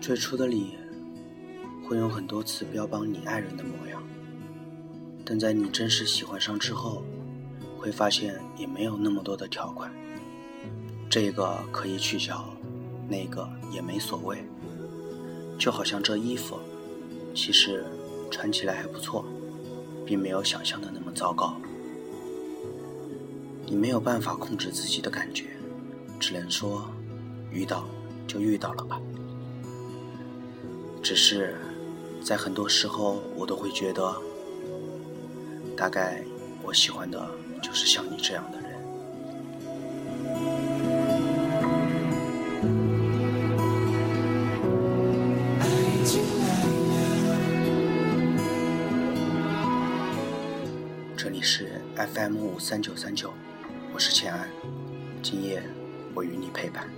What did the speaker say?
最初的你，会用很多次标榜你爱人的模样，但在你真实喜欢上之后，会发现也没有那么多的条款，这个可以取消，那个也没所谓。就好像这衣服，其实穿起来还不错，并没有想象的那么糟糕。你没有办法控制自己的感觉，只能说遇到就遇到了吧。只是在很多时候，我都会觉得，大概我喜欢的就是像你这样的人。这里是 FM 五三九三九，我是钱安，今夜我与你陪伴。